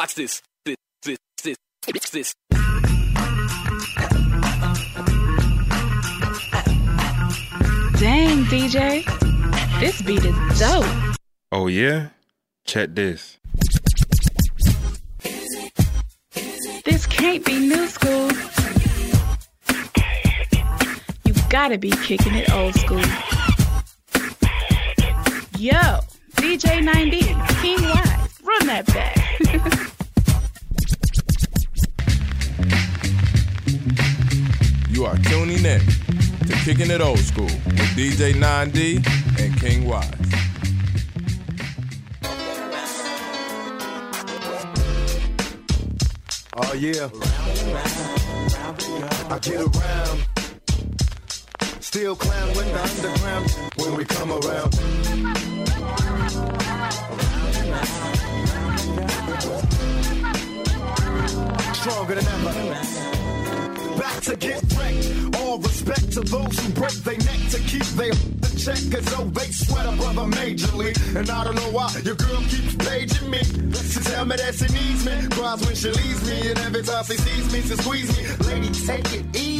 Watch this. This, this, this, this, this. Dang, DJ. This beat is dope. Oh yeah? Check this. This can't be new school. You gotta be kicking it old school. Yo, DJ 9D, King Wise, run that back. You are tuning in to Kicking It Old School with DJ 9D and King Wise. Oh yeah. I get around. Still clown with the underground when we come around. Stronger than ever. Back to get wrecked. All respect to those who break their neck to keep their check. Cause though they sweat a brother majorly. And I don't know why your girl keeps paging me. She tell me that she needs me. Cries when she leaves me. And every time she sees me, she squeeze me. Lady, take it easy.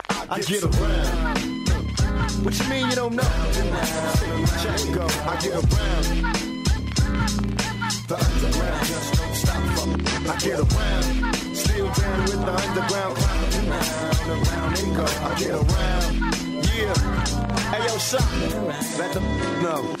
I get around. What you mean you don't know? Check it go. I get around. The underground just don't stop. Fuck. I get around. Still down with the underground. Round, around and go. I get around. Yeah. Hey yo, shot. Let them know.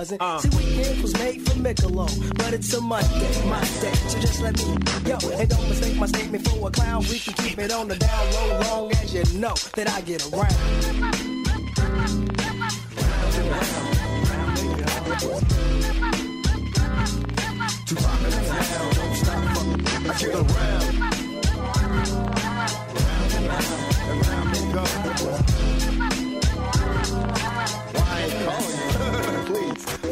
wasn't. Uh. See, weekend was made for Michelob, but it's a Monday, my day. So just let me, yo, and don't mistake my statement for a clown. We can keep it on the down low, long as you know that I get around. Too poppin' in hell, don't stop. I get around. Round and round and go.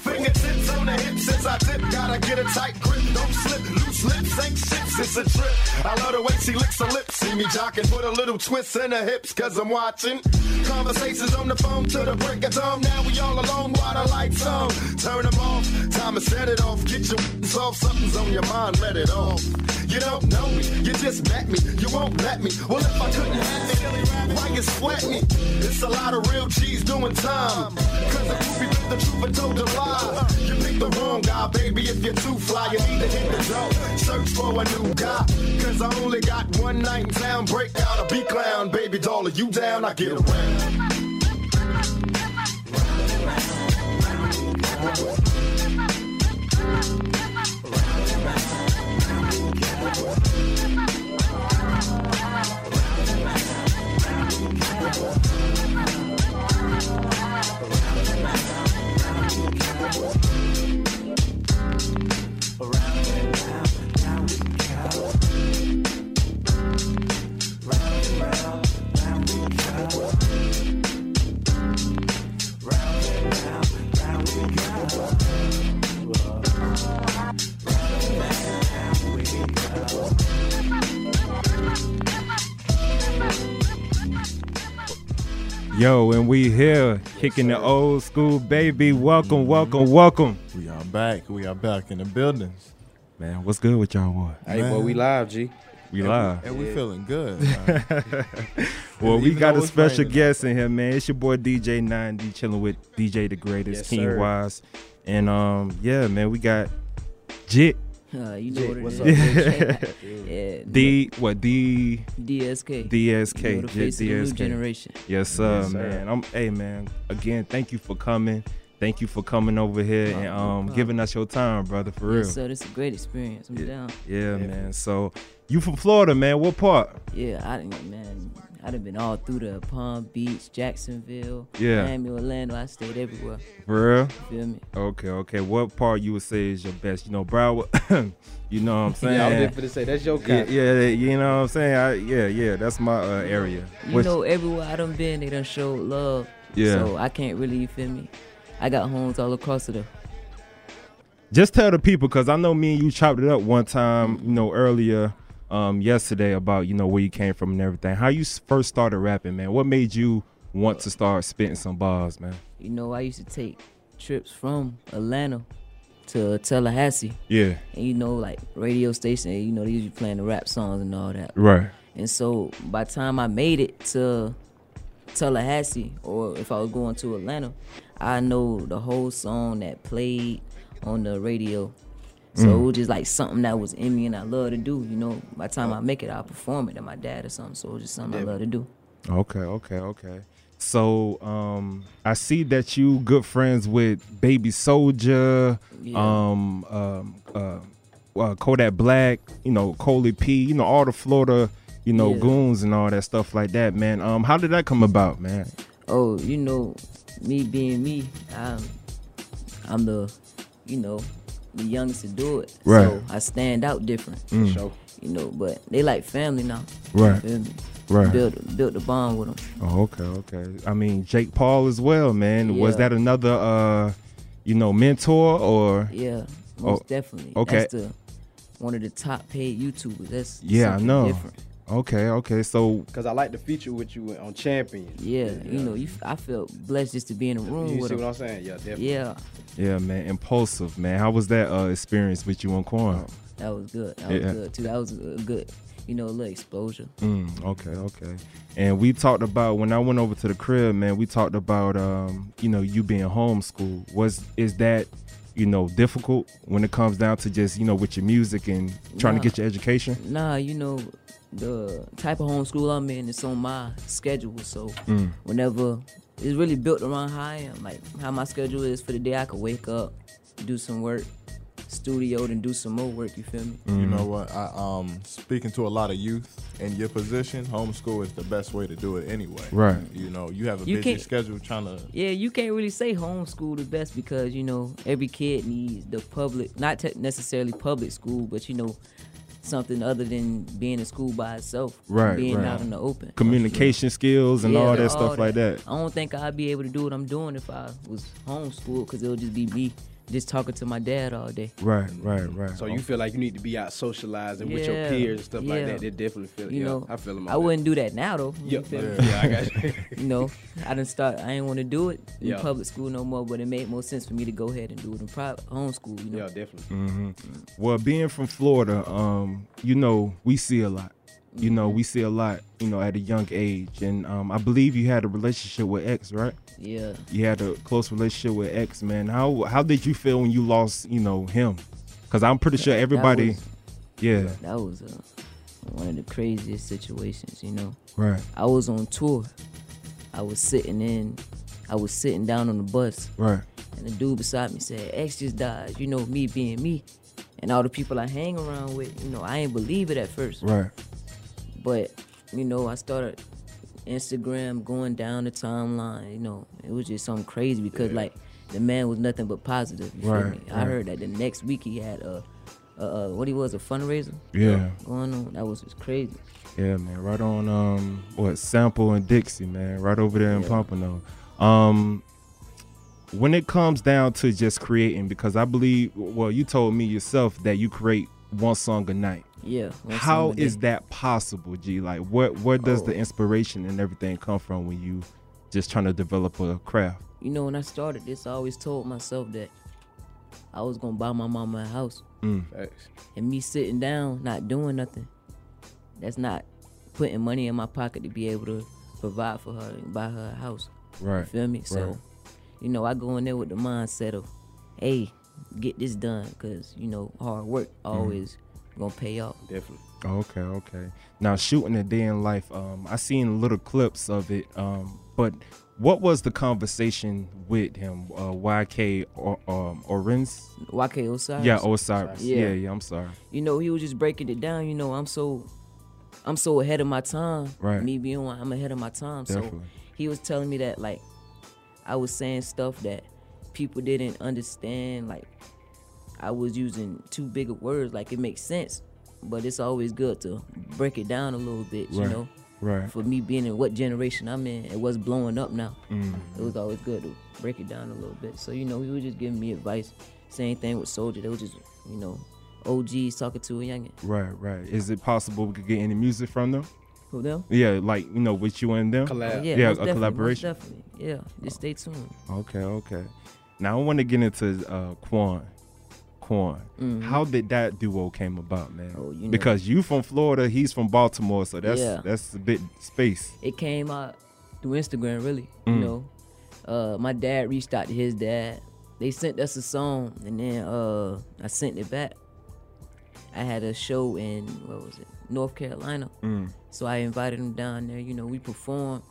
Fingertips on the hips as I dip. Gotta get a tight grip. Don't slip. Loose lips ain't ships. It's a trip. I love the way she licks her lips. See me jocking. Put a little twist in her hips. Cause I'm watching. Conversations on the phone to the break of dawn. Now we all alone while the lights on. Turn them off. Time to set it off. Get your off. Something's on your mind. Let it off. You don't know me. You just met me. You won't let me. Well, if I couldn't have me, why you sweat me? It's a lot of real cheese doing time. Cause the groupie the truth and told you lie. You picked the wrong guy, baby. If you're too fly, you need to hit the door. Search for a new guy. Cause I only got one night in town. Break out a B clown, baby doll. Are you down? I get around. Yo, and we here kicking the old school baby. Welcome, welcome, welcome. We are back. We are back in the buildings. Man, what's good with y'all boy? Hey, boy, we live, G. We live. And we feeling good. Well, we got a special guest in here, man. It's your boy DJ 9D chilling with DJ the greatest, Yes, King sir. Wise. And um, yeah, man, we got Jit. Uh, you know Jit, what it what's is. up, yeah, Yeah. D what D DSK. DSK. You know, the yeah, face of the new DSK. generation. Yes, sir, Yes, sir. man. I'm hey man. Again, thank you for coming. Thank you for coming over here and um giving us your time, brother, for real. Yes, sir. This is a great experience. I'm down. Yeah, man. So you from Florida, man. What part? Yeah, I didn't, man. I done been all through the Palm Beach, Jacksonville, Yeah. Miami, Orlando. I stayed everywhere. For real? You feel me? Okay, okay. What part you would say is your best? You know, Broward. you know what I'm saying? Yeah, I was just gonna say that's your yeah, kind. yeah, you know what I'm saying? I, yeah, yeah. That's my uh, area. You Which- know, everywhere I done been, they done showed love. Yeah. So I can't really, you feel me? I got homes all across the. just tell the people because I know me and you chopped it up one time, you know, earlier um, yesterday about you know where you came from and everything. How you first started rapping, man? What made you want to start spitting some bars, man? You know, I used to take trips from Atlanta to Tallahassee. Yeah. And you know, like radio station, you know, they usually playing the rap songs and all that. Right. And so by the time I made it to Tallahassee, or if I was going to Atlanta, I know the whole song that played on the radio. So Mm. it was just like something that was in me and I love to do. You know, by the time I make it, I'll perform it to my dad or something. So it was just something I love to do. Okay, okay, okay. So um, I see that you good friends with Baby Soldier, Yeah. um, um, uh, uh, Kodak Black, you know, Coley P, you know, all the Florida, you know, Yeah. goons and all that stuff like that, man. Um, how did that come about, man? Oh, you know, me being me, I'm, I'm the, you know, the youngest to do it. Right. So I stand out different. Mm. Sure. You know, but they like family now. Right. You feel me? Right. Built built the bond with them. Oh, okay, okay. I mean, Jake Paul as well, man. Was that another, uh, you know, mentor or? Yeah, Oh, most definitely. okay. That's the one of the top paid YouTubers. That's Yeah, I know. Different. Okay, okay. So Cause I like the feature with you on Champion. Yeah, you know, you. f- I felt blessed just to be in the room You with see him. what I'm saying? Yeah, definitely. Yeah, yeah, man, Impaulsive, man. How was that uh, experience with you on Corn? that was good. That was good too. That was a good, you know, a little exposure. Mm, okay, okay. And we talked about when I went over to the crib, man. We talked about um, you know, you being homeschooled. Was is that you know difficult when it comes down to just you know with your music and trying Nah. to get your education? Nah, you know, the type of homeschool I'm in is on my schedule. So Mm. whenever it's really built around how I am, like how my schedule is for the day, I could wake up, do some work, studio, and do some more work. You feel me? You Mm-hmm. know what? I um speaking to a lot of youth in your position, homeschool is the best way to do it anyway. Right. You know, you have a You busy schedule trying to Yeah, you can't really say homeschool the best because you know every kid needs the public, not te- necessarily public school, but you know something other than being in school by itself, Right, Being right. out in the open, Communication skills and Yeah, all that stuff like that. I don't think I'd be able to do what I'm doing if I was homeschooled because it'll just be me just talking to my dad all day. Right, right, right. So you feel like you need to be out socializing with your peers and stuff like that. They definitely feel. You yeah, know, I feel them. I wouldn't do that now though. You Yeah, feel me? yeah, yeah, I got you. you know, I didn't start. I ain't want to do it in Yeah. public school no more, but it made more sense for me to go ahead and do it in private homeschool. You know, Yeah, definitely. hmm Well, being from Florida, um, you know, we see a lot. You know, we see a lot. You know, at a young age, and um, I believe you had a relationship with X, right? yeah. You had a close relationship with X, man. How how did you feel when you lost, you know, him? Because I'm pretty sure That everybody, was- yeah, That was uh, one of the craziest situations, you know. right, I was on tour. I was sitting in, I was sitting down on the bus, right, and the dude beside me said, "X just died." You know, me being me, and all the people I hang around with. You know, I ain't believe it at first, right, but you know, I started Instagram going down the timeline. You know, it was just something crazy because like the man was nothing but positive. You Right, me? I heard that the next week he had a, a, a what he was a fundraiser. yeah, going on. That was just crazy. yeah, man. Right on, um, what Sample and Dixie, man. Right over there in Yeah. Pompano. Um, when it comes down to just creating, because I believe, well, you told me yourself that you create one song a night. Yeah. one How song a is day. that possible, G? Like, where where does Oh. the inspiration and everything come from when you just trying to develop a craft? You know, when I started this, I always told myself that I was gonna buy my mama a house, Mm. And me sitting down, not doing nothing. That's not putting money in my pocket to be able to provide for her and buy her a house. You Right. feel me? right. So, you know, I go in there with the mindset of, hey, get this done, cause you know, hard work Mm-hmm. always gonna pay off. Definitely. Okay, okay. Now shooting a day in life, um, I seen little clips of it. Um, but what was the conversation with him? Uh, YK or um Orens? YK Osiris. Yeah, Osiris. Yeah. Yeah, yeah. I'm sorry. You know, he was just breaking it down. You know, I'm so, I'm so ahead of my time. Right. Me being one, I'm ahead of my time. Definitely. So he was telling me that like, I was saying stuff that people didn't understand. Like, I was using too big of words. Like it makes sense, but it's always good to break it down a little bit. You know. Right. For me being in what generation I'm in, it was blowing up now. Mm. It was always good to break it down a little bit. So you know, he was just giving me advice. Same thing with Soldier. They was just you know, OGs talking to a youngin. Right, right. Is it possible we could get any music from them? Who them? Yeah, like you know, with you and them. Oh, yeah, most a collaboration. Definitely. Yeah, just stay tuned. Okay, okay. Now I want to get into uh, Quan. Quan. Mhm. How did that duo came about, man? Oh, you know. because you from Florida, he's from Baltimore, so that's Yeah. that's a bit space. It came out through Instagram, really. Mm. You know, uh, my dad reached out to his dad. They sent us a song, and then uh, I sent it back. I had a show in what was it, North Carolina. Mm. So I invited him down there. You know, we performed,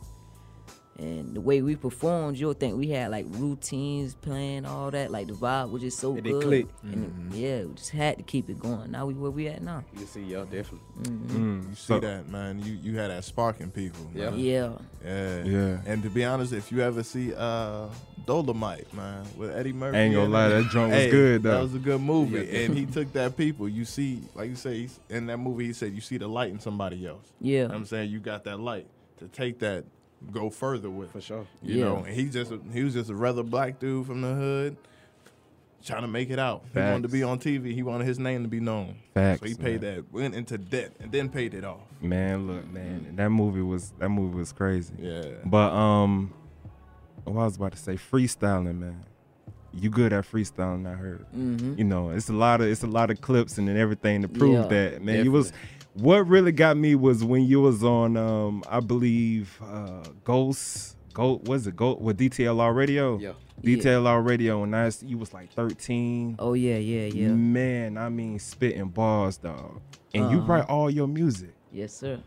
and the way we performed, you'll think we had like routines playing, all that. Like the vibe was just so It good. click. And it- yeah, we just had to keep it going. Now we where we at now. You see, y'all definitely. Mm. You see So- that, man? You you had that spark in people. Yeah. Man. Yeah. Yeah. Yeah. And to be honest, if you ever see uh Dolomite, man, with Eddie Murphy, Ain't gonna lie, that joint was hey, good, That was a good movie, Yeah. and he took that people. You see, like you say, he's, in that movie, he said you see the light in somebody else. Yeah. You know what I'm saying you got that light to take that, go further with. For sure. You Yeah. know, and he just he was just a rather black dude from the hood. Trying to make it out. He wanted to be on TV. He wanted his name to be known. Facts, So he paid man. that, went into debt, and then paid it off. Man, look, man, that movie was that movie was crazy. Yeah. But um, what I was about to say, freestyling, man. You good at freestyling? I heard. Mhm. You know, it's a lot of it's a lot of clips and then everything to prove Yeah, that, man. You was. What really got me was when you was on, um, I believe, uh, Ghost. Go, was it Go with DTLR Radio? Yeah. DTLR Radio, and I, you was like 13. Oh yeah, yeah, yeah. Man, I mean, spitting bars, dog. And you Uh-huh. write all your music Yes, sir.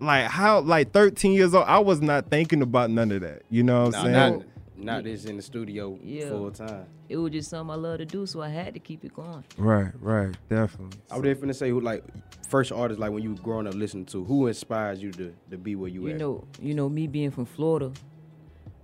like how like 13 years old i was not thinking about none of that you know what i'm saying not, not just in the studio Yeah. full time. It was just something I love to do, so I had to keep it going. right right definitely I would definitely gonna say who like first artist like when you were growing up listening to who inspires you to, to be where you, You at. know, you know, me being from Florida,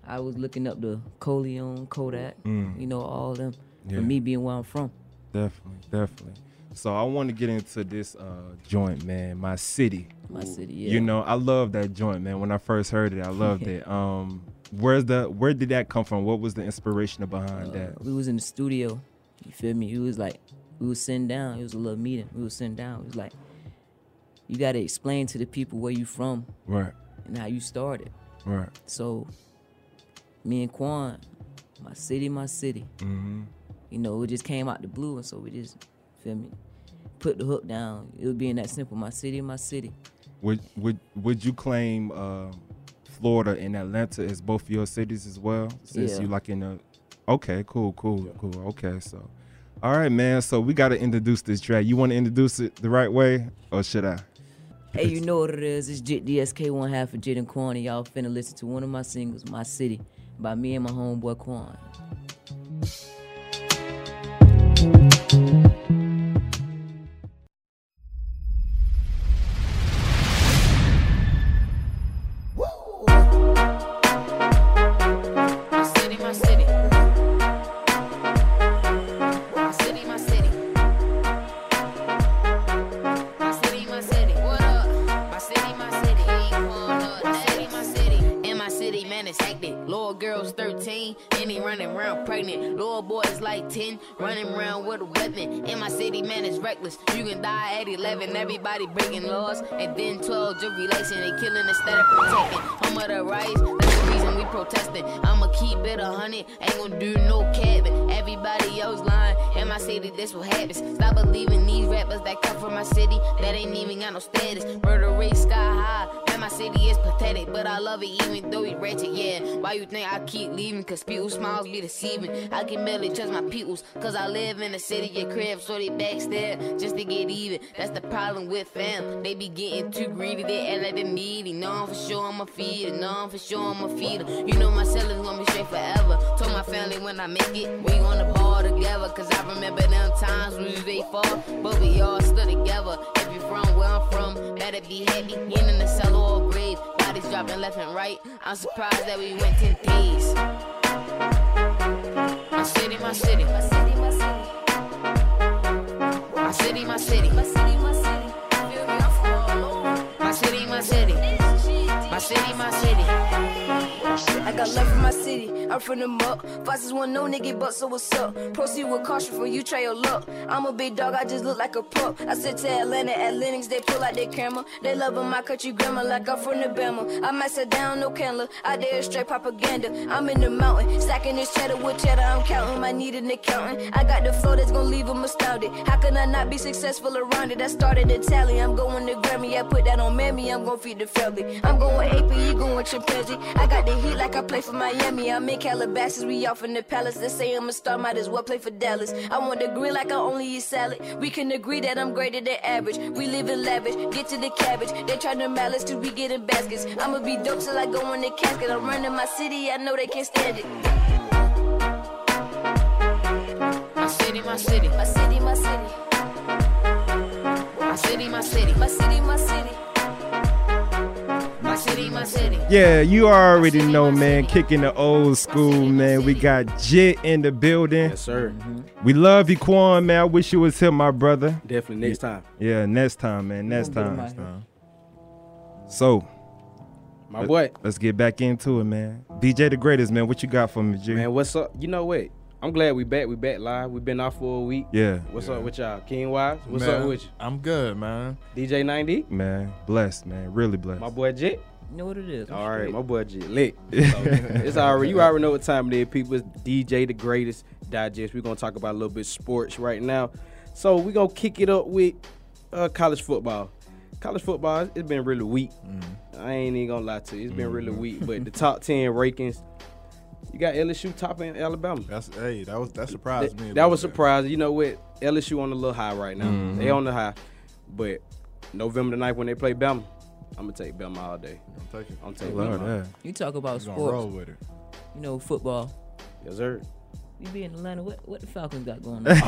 I was looking up to Coleon, Kodak, Mm. you know, all them. Yeah. For me being where I'm from. definitely definitely so i want to get into this uh joint man my city My city, yeah. you know i love that joint man when i first heard it i loved it um where's the where did that come from what was the inspiration behind Uh, that we was in the studio. You feel me? He was like, we was sitting down. It was a little meeting. We was sitting down. It was like, you got to explain to the people where you from right and how you started. right So, me and Quan, my city, my city. mm-hmm. You know, it just came out the blue, and so we just feel me, put the hook down. It was being that simple. My city, my city. would would would you claim um florida and atlanta as both your cities as well since Yeah. you like in a okay cool cool cool okay so all right man so we got to introduce this track you want to introduce it the right way or should i Hey, you know what it is? It's Jit DSK one half of Jit and Quan, and y'all finna listen to one of my singles, My City, by me and my homeboy Quan. Man, is reckless. You can die at 11, everybody breaking laws. And then 12, just relation, they killing instead of protecting. I'm of the rise, that's the reason we protesting. I'ma keep it a hundred, ain't gonna do no capping. Everybody else lying, in my city, this what happens. Stop believing these rappers that come from my city, that ain't even got no status. Murder rate sky high, my city is pathetic, but I love it even though we ratchet, yeah. Why you think I keep leaving? Cause people smile songs be deceiving. I can barely trust my peoples, cause I live in the city, your crib, so they backstab just to get even. That's the problem with fam. They be getting too greedy, they act like they needy. No, I'm for sure I'ma feed it, I'm for sure I'ma feed 'em. You know my sellers gonna be straight forever. Told my family when I make it, we on the ball together. Cause I remember them times was they far, but we all stood together. If you from where I'm from, better be happy. In in the cellar or grave, bodies dropping left and right. I'm surprised that we went 10 days. My city, my city, my city, my city. My city, my city, my city, my city. Feel me, I'm from all over. My city, my city, city, my city. I got love for my city, I'm from the muck. Fastest one, no nigga, but so what's up? Proceed with caution for you, try your luck. I'm a big dog, I just look like a pup. I said to Atlanta, at Lenox, they pull out their camera. They loving my country grammar like I'm from the Bama. I might sit down, no candler. I dare straight propaganda. I'm in the mountain, stacking this cheddar with cheddar. I'm counting, I need an accountant. I got the flow that's gonna leave them astounded. How can I not be successful around it? I started the tally, I'm going to Grammy. I put that on Mammy, I'm gonna feed the family. I'm going AP, you going chimpanzee. I got the heat like I play for Miami. I'm in Calabasas, we off in the palace. They say I'm a star, might as well play for Dallas. I want the grill like I only eat salad. We can agree that I'm greater than average. We live in lavish, get to the cabbage. They try to malice cause we get in baskets. I'ma be dope till I go in the casket. I'm running my city, I know they can't stand it. My city, my city, My city, my city, my city, my city, my city, my city. my city, my city. Yeah, you already know, man. Kicking the old school, man. We got Jit in the building. Yes, sir. Mm-hmm. We love you, Quan, man. I wish you was here, my brother. Definitely next time. Yeah, next time, man. Next Gonna time. So, My boy. let's get back into it, man. DJ the greatest, man. What you got for me, G? Man, what's up? You know what? I'm glad we back. We back live. we been off for a week. Yeah, What's up with y'all? King Wise? What's Man, up with you? I'm good, man. DJ 9D? man. Blessed, man. Really blessed. My boy Jet? You know what it is. I'm All right, straight. my boy Jet lit. It's already you already know what time it is, people. It's DJ the greatest digest. We're gonna talk about a little bit sports right now. So we're gonna kick it up with uh, college football. College football, it's been really weak. Mm-hmm. I ain't even gonna lie to you. It's been really mm-hmm. weak. But the top ten rankings, you got LSU topping Alabama. That's hey, that was that surprised That, me. that was bit. surprising. You know what? LSU on a little high right now. They mm-hmm. on the high. But November the 9th when they play Bama, I'm gonna take Bama all day. I'm taking. I'm taking Lord, Bama. yeah. You talk about I'm gonna roll with it. You know football. Yes, sir. You be in Atlanta. What what the Falcons got going on? Oh, Gee,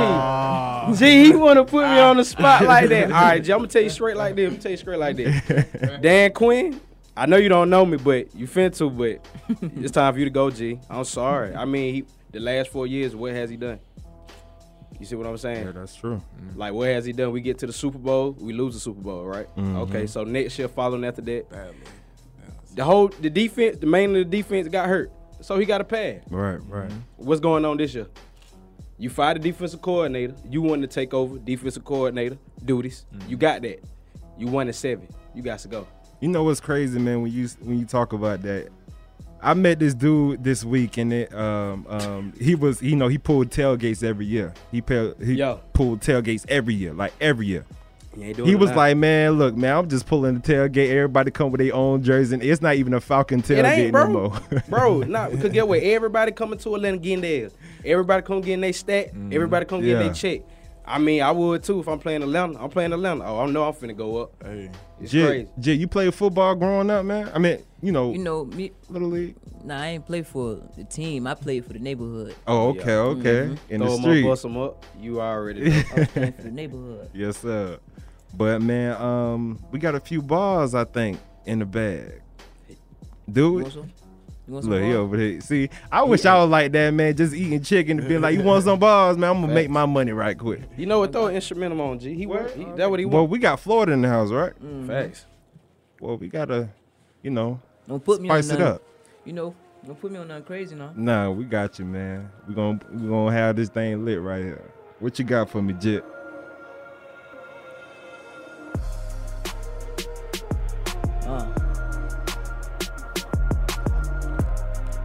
ah. Gee, he want to put me on the spot like that. All right, G, I'm gonna tell you straight like this. I'm gonna tell you straight like this. Dan Quinn, I know you don't know me, but you fin to, but it's time for you to go, G. I'm sorry. I mean, he, the last four years, what has he done? You see what I'm saying? Yeah, that's true. Mm. Like, what has he done? We get to the Super Bowl, we lose the Super Bowl, right? Mm-hmm. Okay, so next year, following after that, Badly. the whole the defense, the main of the defense got hurt, so he got a pass. Right, right. Mm-hmm. What's going on this year? You fired the defensive coordinator. You wanted to take over defensive coordinator duties. Mm-hmm. You got that. You won at seven. You got to go. You know what's crazy, man? When you when you talk about that, I met this dude this week, and it um um he was you know he pulled tailgates every year. He pulled he Yo. pulled tailgates every year, like every year. Doing He was like, man, look, man, I'm just pulling the tailgate. Everybody come with their own jersey, and it's not even a Falcon tailgate bro. no more. bro, nah, because get what? Everybody coming to Atlanta getting theirs. Everybody come getting their stat. Everybody come getting Yeah. their check. I mean, I would too if I'm playing Atlanta. I'm playing Atlanta. Oh, I know I'm finna go up. Hey, It's Jay, crazy. Jay, you played football growing up, man. I mean, you know, You know me. little league. Nah, I ain't play for the team. I played for the neighborhood. Oh, okay, okay. In the Throw 'em up, street. bust 'em up. You already know. I was playing for the neighborhood. Yes, sir. But man, um, we got a few bars I think in the bag. Do it. Want some? You want some Look, he over there. See, I wish I was like that, man. Just eating chicken and being like, "You want some bars, man? I'm gonna make my money right quick." you know what? Throw an instrumental on G. He, want, he that what he Well, we got Florida in the house, right? Facts. Well, we gotta, you know, Don't put me spice on it nothing. up. You know, don't put me on nothing crazy now. Nah, we got you, man. We gonna we gonna have this thing lit right here. What you got for me, Jit? Uh.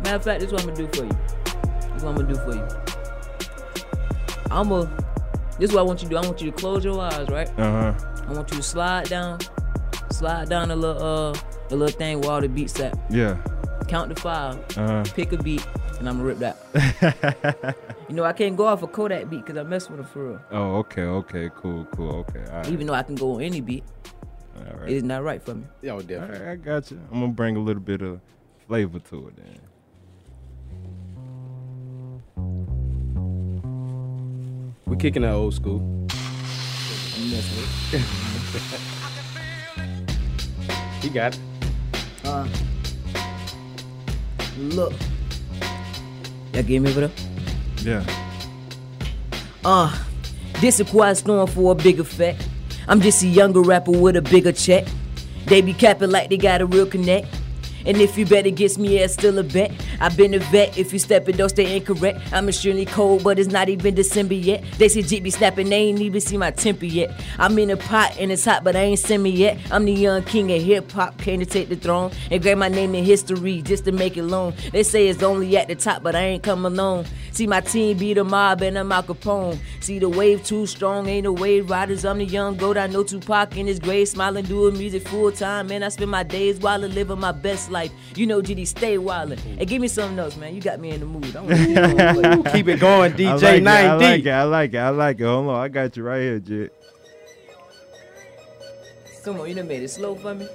Matter of fact, this is what I'm gonna do for you. This is what I'm gonna do for you. I'm going to This is what I want you to do. I want you to close your eyes, right? Uh huh. I want you to slide down, slide down a little uh the little thing where all the beats at. Yeah. count to five, Uh-huh. pick a beat, and I'm gonna rip that. you know, I can't go off a Kodak beat because I mess with him for real. Oh, okay, okay, cool, cool, okay. All right. Even though I can go on any beat, All right. it's not right for me. Yo, All definitely. right, I got you. I'm gonna bring a little bit of flavor to it then. We kicking that old school. I'm messing with. He got it. Uh, look. Y'all give me over there? Yeah. Uh, this a quiet storm for a big effect. I'm just a younger rapper with a bigger check. They be capping like they got a real connect. And if you bet against me, yeah, it's still a bet. I've been a vet. If you step it, don't stay incorrect. I'm extremely cold, but it's not even December yet. They say Jit be snapping, they ain't even see my temper yet. I'm in a pot and it's hot, but I ain't send me yet. I'm the young king of hip hop, came to take the throne and grab my name in history just to make it long. They say it's only at the top, but I ain't come alone. See my team be the mob and I'm Al Capone. See the wave too strong, ain't no wave riders. I'm the young goat. I know Tupac in his grave, smiling, doing music full time. Man, I spend my days wildin', living my best life. You know, GD, stay wildin'. And give me something else, man. You got me in the mood. I wanna keep going, but- Keep it going, I DJ like it, I like it. I like it. I like it. Hold on, I got you right here, Jit. Come on, you done made it slow for me.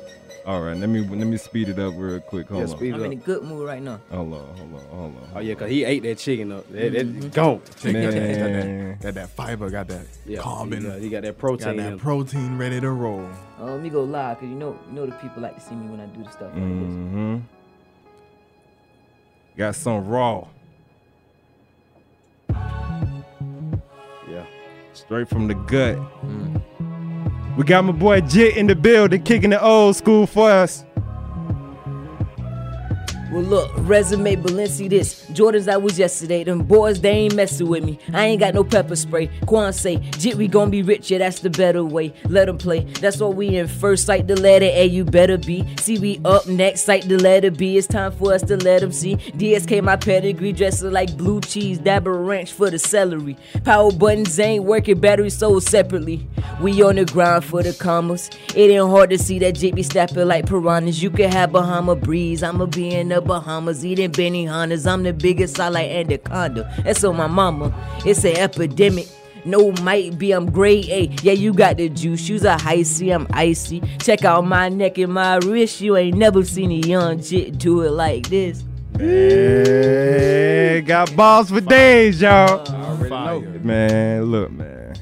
All right, let me let me speed it up real quick. Hold Yeah, on. I'm it in a good mood right now. Hold on, hold on, hold on. Oh yeah, cause he ate that chicken up. That, that, Mm-hmm. gone. Chicken got that, got, Man. that, got that fiber, got that Yeah, carbon, He got, he got that protein. in that protein ready to roll. Uh, let me go live, cause you know, you know the people like to see me when I do the stuff like this. Mm-hmm. Got some raw, yeah. straight from the gut. We got my boy Jit in the building, kicking the old school for us. Well, look, resume Balenci this. Jordans I was yesterday. Them boys, they ain't messing with me. I ain't got no pepper spray. Quan say, Jit, we gon' be rich, yeah, that's the better way. Let them play. That's why we in first. Sight the letter A, you better be. See, we up next. Sight the letter B. It's time for us to let them see. DSK, my pedigree, dresser like blue cheese. Dab a ranch for the celery. Power buttons ain't working, batteries sold separately. We on the grind for the commas. It ain't hard to see that Jit be snapping like piranhas. You can have Bahama breeze. I'ma be in the Bahamas eating Benihanas. I'm the biggest, I like Anaconda. That's on my mama. It's an epidemic. No, might be, I'm grade A. Yeah, you got the juice. You's a icy, I'm icy. Check out my neck and my wrist. You ain't never seen a young jit do it like this. Hey, got balls for days, y'all. Fire. Man, look, man.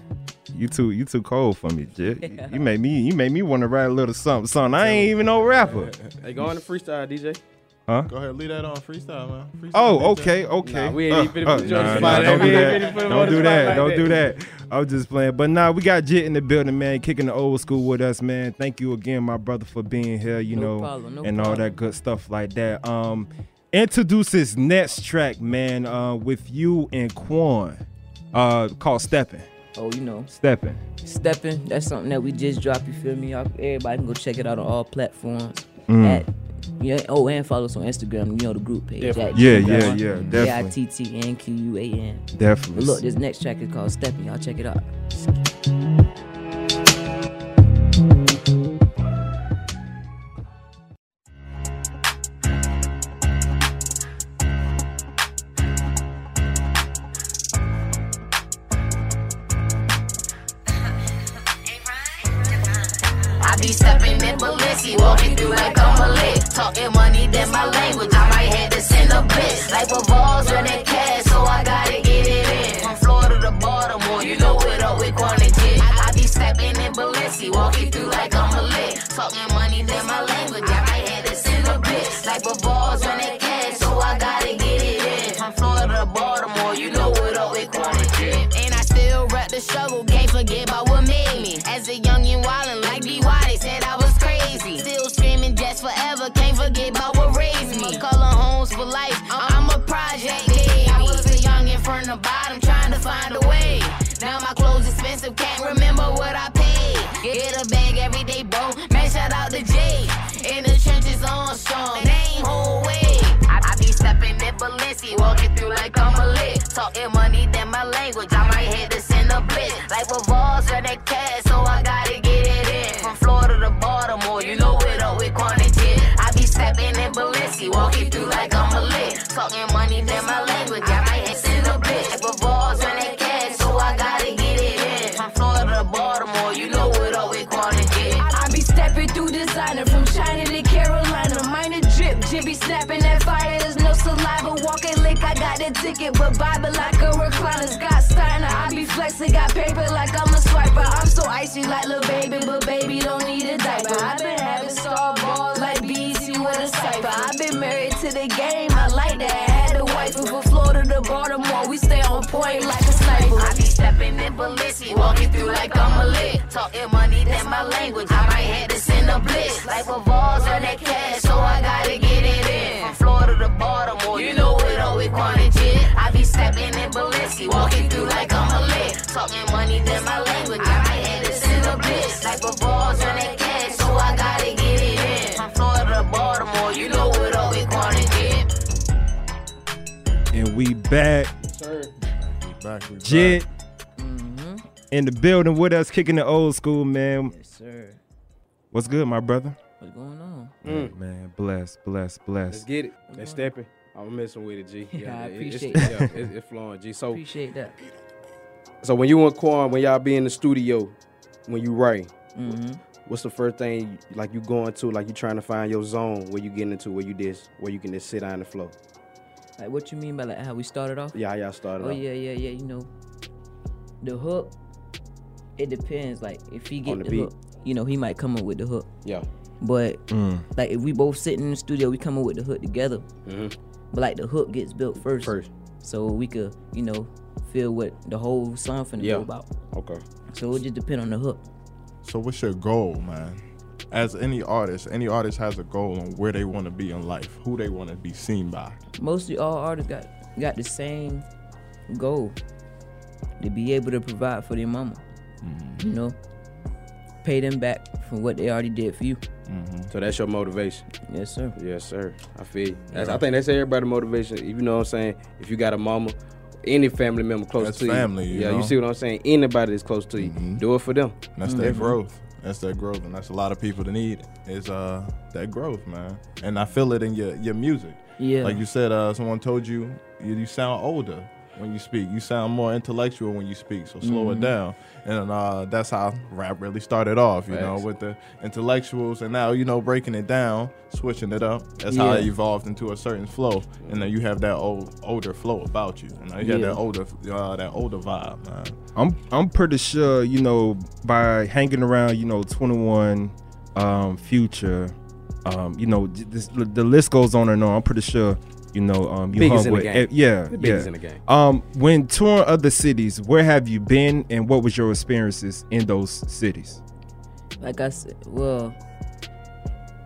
You too, you too cold for me, Jit. You made me, you made me want to write a little something, something. I ain't even no rapper. Hey, go on the freestyle, DJ. Huh? Go ahead, leave that on freestyle, man. Freestyle, Oh, okay, okay. Nah, we ain't even finna put you on the nah, nah, Don't do that. finna put him Don't do that. like Don't that. do that. I was just playing. But nah, we got Jit in the building, man, kicking the old school with us, man. Thank you again, my brother, for being here, you No know, problem, no and all that good stuff like that. Um, introduce this next track, man, uh, with you and Quan, uh, called Steppin'. Oh, you know, Steppin'. stepping. That's something that we just dropped. You feel me? Y'all, everybody can go check it out on all platforms. Mm. At yeah. Oh, and follow us on Instagram. You know the group page. Definitely. Yeah, yeah, yeah, J I definitely. T T N Q U A N. Definitely. But look, this next track is called Stepping. Y'all check it out. Got ticket, but Bible like a recliner. Scott Steiner, I be flexing, got paper like I'm a swiper. I'm so icy like Lil Baby, but baby don't need a diaper. I've been having star balls like BC with a cipher. I've been married to the game, I like that. Had a wife from Florida to Baltimore, we stay on point like a sniper. I be stepping in Balenci, walking through like I'm a lick. Talking money, that's my language. I might have to send a blitz. Like balls on that cash, in walking through like I'm a lick. Talking money, that's my language. I might have to send a blitz. Like a balls on that cash, so I gotta get it in. From Florida to Baltimore, you know it all with quantity. And we back. Sir. We back. We Jit Mm-hmm. in the building with us, kicking the old school, man. Yes, sir. What's good, my brother? What's going on? Mm. Man, bless, bless, bless. Let's get it. Let's step it. I'm messing with it, G. Yeah, I it- appreciate it's, that. yeah, it, it's flowing, G. So, Appreciate that. so when you and Quan, when y'all be in the studio, when you write, Mm-hmm. what's the first thing like you going to, like you trying to find your zone where you getting into, where you this, where you can just sit down and flow? Like what you mean by like how we started off? Yeah, how y'all started Oh off. yeah, yeah, yeah. You know, the hook. It depends. Like if he get On the the, hook, you know, he might come up with the hook. Yeah. Mm. But like if we both sitting in the studio, we come up with the hook together. Mhm. But like the hook gets built first. First. So we could, you know, feel what the whole song finna Yeah. go about. Okay. So it just depend on the hook. So what's your goal, man? As any artist, any artist has a goal on where they want to be in life, who they want to be seen by. Mostly all artists got got the same goal to be able to provide for their mama. Mm-hmm. You know, pay them back for what they already did for you. So that's your motivation. Yes, sir. Yes, sir. I feel. You. That's, Yeah. I think that's everybody's motivation. You know what I'm saying? If you got a mama, any family member close That's to family, you, you yeah, know? you see what I'm saying? Anybody that's close to you, do it for them. That's that growth. That's that growth, and that's a lot of people that need is uh that growth, man. And I feel it in your your music. Yeah. Like you said, uh, someone told you you, you sound older when you speak. You sound more intellectual when you speak. So slow it Mhm. down. And uh, that's how rap really started off. You know, with the intellectuals, and now you know breaking it down, switching it up. That's how it evolved into a certain flow, and then you have that old older flow about you. And now you have Yeah. that older uh, that older vibe, man. I'm I'm pretty sure you know by hanging around you know 21, um, Future, um, you know this, the list goes on and on. I'm pretty sure you know um, you Biggest hung in the with game. eh, yeah The yeah. in the game. Um, when touring other cities, where have you been and what was your experiences in those cities? Like I said, well,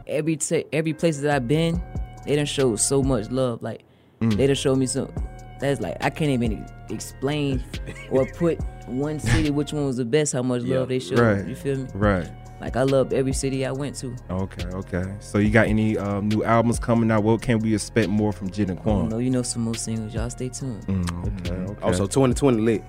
every ta- every place that I've been, they done showed so much love. Like Mm. they done showed me some. That's like I can't even explain or put one city which one was the best. How much love they showed. Right. You feel me? Right. Like I loved every city I went to. Okay, okay. So you got any um, new albums coming out? What can we expect more from Jit and I Quan? know you know some more singles. Y'all stay tuned. Mm, okay, okay. Also, 2020 lit.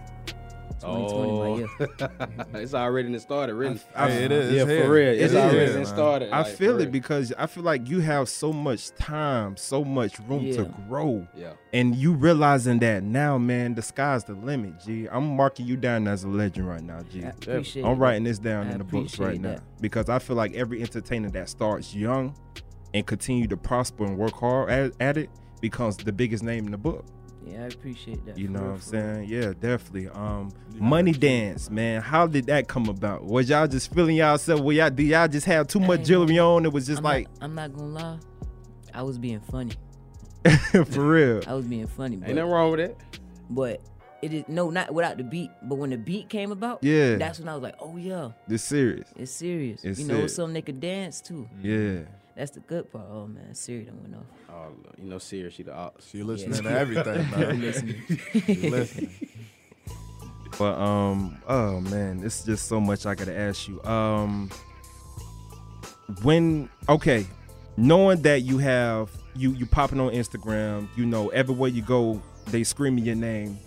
2020 my year. it's already done started, really. I- Yeah, for real. It's It already is. started. I like, feel it real. because I feel like you have so much time, so much room to grow. Yeah. And you realizing that now, man, the sky's the limit, G. I'm marking you down as a legend right now, G. I appreciate I'm writing this down I in the books right appreciate now. Because I feel like every entertainer that starts young and continue to prosper and work hard at, at it becomes the biggest name in the book. Yeah, I appreciate that. You know real, what I'm for real. saying? Yeah, definitely. Um, Money Dance, man. How did that come about? Was y'all just feeling yourself? Well, y'all did y'all just have too much jewelry on? It was just I'm like not, I'm not gonna lie. I was being funny. for real. I was being funny. Ain't nothing wrong with it. But it is no, not without the beat. But when the beat came about, Yeah. that's when I was like, oh yeah, This serious. it's serious. It's you know, serious. something they could dance to. Yeah. That's the good part. Oh man, Siri done went off. Oh, you know, Siri, she the ops. She listening to everything, man. Listening. She listening. But um, oh man, it's just so much I gotta ask you. Um, when okay, knowing that you have you you popping on Instagram, you know everywhere you go they screaming your name.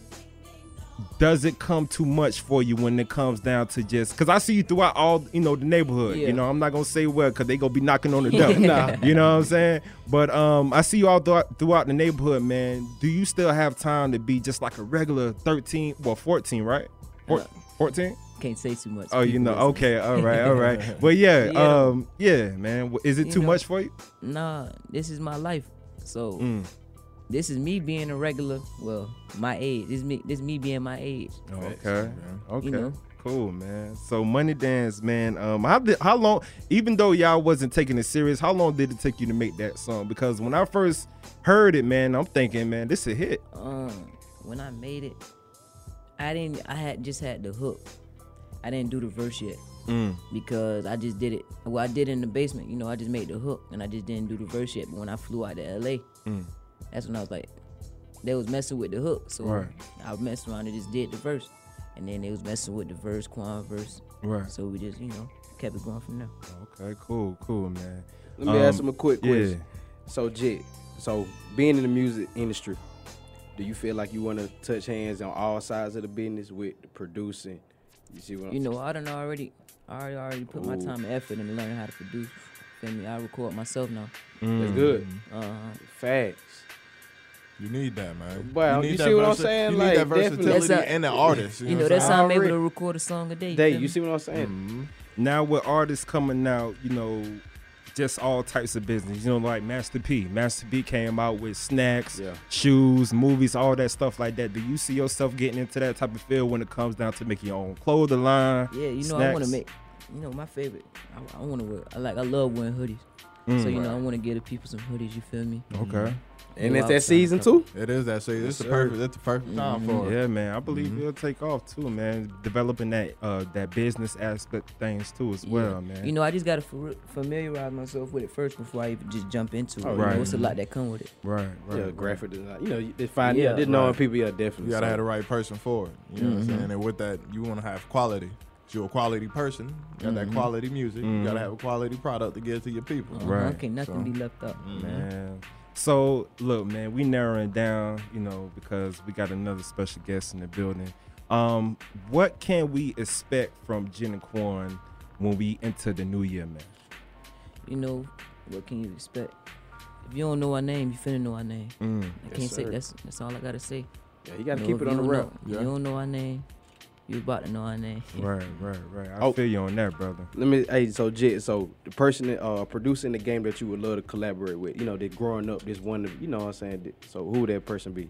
Does it come too much for you when it comes down to just because I see you throughout all you know the neighborhood. Yeah. You know I'm not gonna say where because they gonna be knocking on the door. Nah. You know what I'm saying? But um, I see you all throughout, throughout the neighborhood, man. Do you still have time to be just like a regular 13, well 14, right? 14? can't say too much. Oh, you know. listen. Okay. All right. All right. But yeah. Yeah. Um. Yeah, man. Is it You too know, much for you? Nah, this is my life. So Mm. This is me being a regular. Well, my age. This is me. This is me being my age. Okay. Okay. You know? Cool, man. So money dance, man. Um, how did how long? Even though y'all wasn't taking it serious, how long did it take you to make that song? Because when I first heard it, man, I'm thinking, man, this a hit. Um, when I made it, I didn't. I had just had the hook. I didn't do the verse yet Mm. because I just did it. Well, I did it in the basement. You know, I just made the hook and I just didn't do the verse yet. But when I flew out to LA, Mm. That's when I was like, they was messing with the hook. So Right. I messed around and just did the verse, and then they was messing with the verse, Quan verse. Right. So we just you know kept it going from there. Okay. Cool. Cool, man. Let me ask Um, him a quick yeah. question. So, Jit, so being in the music industry, do you feel like you want to touch hands on all sides of the business with the producing? You see what I'm You know, I don't know already. I already already put my time and effort into learning how to produce. Feel me? I record myself now. That's good. Uh-huh. Facts. You need that, man. Well, need you that see what I'm saying? You Like, need that versatility That's a- and the artist. You know, what that's how I'm able to record a song a day. Day, feel you see what I'm saying? Mhm. Now with artists coming out, you know, just all types of business. You know, like Master P. Master P came out with snacks, Yeah. shoes, movies, all that stuff like that. Do you see yourself getting into that type of field when it comes down to making your own clothing line? Yeah, you know, I want to make. You know, my favorite. I, I want to wear. I like. I love wearing hoodies. Mm. So you know, I want to give the people some hoodies. You feel me? Okay. And it's that season too. It is that season. It's the perfect. It's the perfect time Mhm. for it. Yeah, man. I believe Mm-hmm. it'll take off too, man. Developing that uh that business aspect things too as well, man. You know, I just gotta fa- familiarize myself with it first before I even just jump into it. Oh, You know, right. it's a lot that come with it. right, right. Yeah, right. graphic design. You know, you- it's fine. Yeah, Yeah, just knowing right. people, yeah, definitely. You gotta So- have the right person for it. You know what I'm Mm-hmm. saying? And with that, you want to have quality. You're a quality person, you got that Mm-hmm. quality music. You gotta have a quality product to give to your people. Uh-huh, Right. Can't nothing So- be left out. man. So look, man, we narrowing down, you know, because we got another special guest in the building. Um, what can we expect from Jen and Quan when we enter the new year, man? You know, what can you expect? If you don't know our name, you finna know our name. Mm. I Yes, can't say sir. that's that's all I gotta say. Yeah, you gotta You know, keep it on the don't real. know- Yeah. You don't know our name, you about to know our name. Right, right, right. I Oh. feel you on that, brother. Let me, hey, so Jit, so the person that uh producing the game that you would love to collaborate with, you know, that growing up, this one, of- you know what I'm saying? So who would that person be?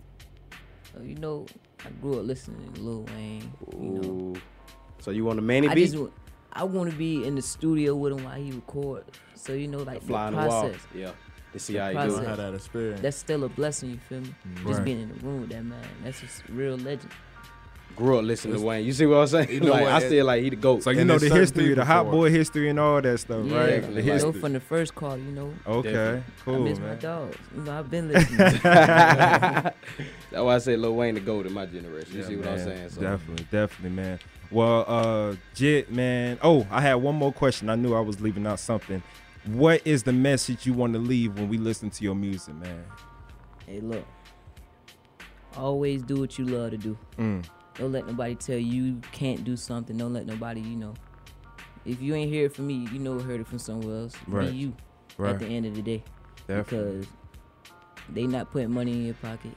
Uh, you know, I grew up listening to Lil Wayne. You know, Ooh. So you want a Manny I beat? just wa- I want to be in the studio with him while he record. So you know, like Fly the on the wall. Yeah. To see The how you process. do it. That experience. That's still a blessing. You feel me? Just Right. being in the room with that man. That's just real legend. Grew up listening to Wayne. You see what I'm saying? You know like, what, I it- still like he the goat. So you And know the history, the hot boy history, and all that stuff, Yeah, right? Definitely. The you know, from the first call, you know. Okay, Definitely. I cool, miss my man. dogs. You know, I've been listening. That's why I say Lil Wayne the goat in my generation. You Yeah, see what I'm saying? So Definitely, definitely, man. Well, uh, Jit, man. Oh, I had one more question. I knew I was leaving out something. What is the message you want to leave when we listen to your music, man? hey, look. Always do what you love to do. Mm. Don't let nobody tell you you can't do something. Don't let nobody, you know. If you ain't hear it from me, you know heard it from somewhere else. Right. Be you Right. at the end of the day. Definitely. Because they not putting money in your pocket.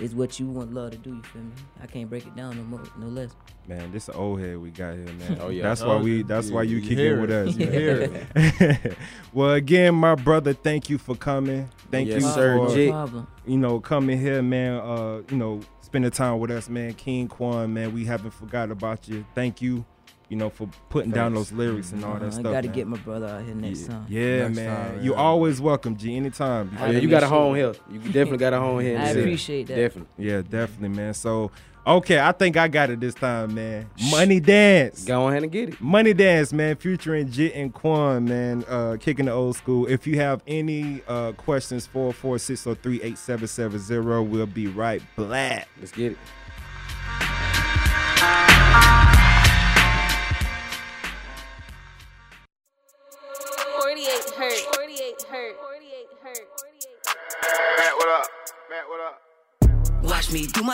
It's what you want love to do, you feel me? I can't break it down no more, no less. Man, this old head we got here, man. Oh, yeah. That's Oh, why we. you- That's you- why you you kick hear in with us. You man. well, again, my brother, thank you for coming. Thank Yes, you sir, for Jit. No problem. you know coming here, man. Uh, you know, spending time with us, man. King Quan, man. We haven't forgot about you. Thank you. You know, for putting down those lyrics and all Uh, that I stuff. gotta man. get my brother out here next yeah, time. Yeah, Next man. time, You yeah. always welcome, G. Anytime. Oh, yeah, you got a home here. You definitely got a home here. in I city. appreciate that. Definitely. Yeah, definitely, man. So, okay, I think I got it this time, man. Money Dance. Go ahead and get it. Money Dance, man, featuring Jit and Quan, man, uh, kicking the old school. If you have any uh, questions, 446038770, we'll be right back. Let's get it.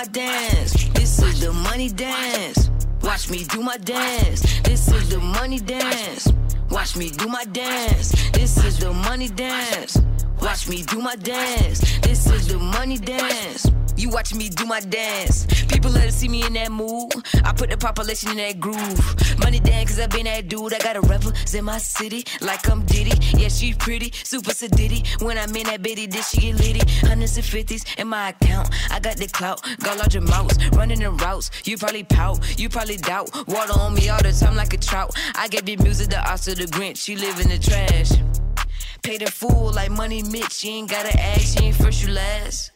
My dance. This is the money dance. Watch me do my dance. This is the money dance. Watch me do my dance. This is the money dance. Watch me do my dance. This is the money dance. You watching me do my dance. People let her see me in that mood. I put the population in that groove. Money down, cause I been that dude. I gotta represent my city like I'm Diddy. Yeah, she pretty, super sedity. When I'm in that bitty, this she get litty. Hundreds and fifties in my account. I got the clout, got larger mouths. Running the routes, you probably pout, you probably doubt. Water on me all the time like a trout. I gave the music the Oscar the Grinch. She live in the trash. Paid her fool like money Mitch. She ain't gotta ask, she ain't first, you last.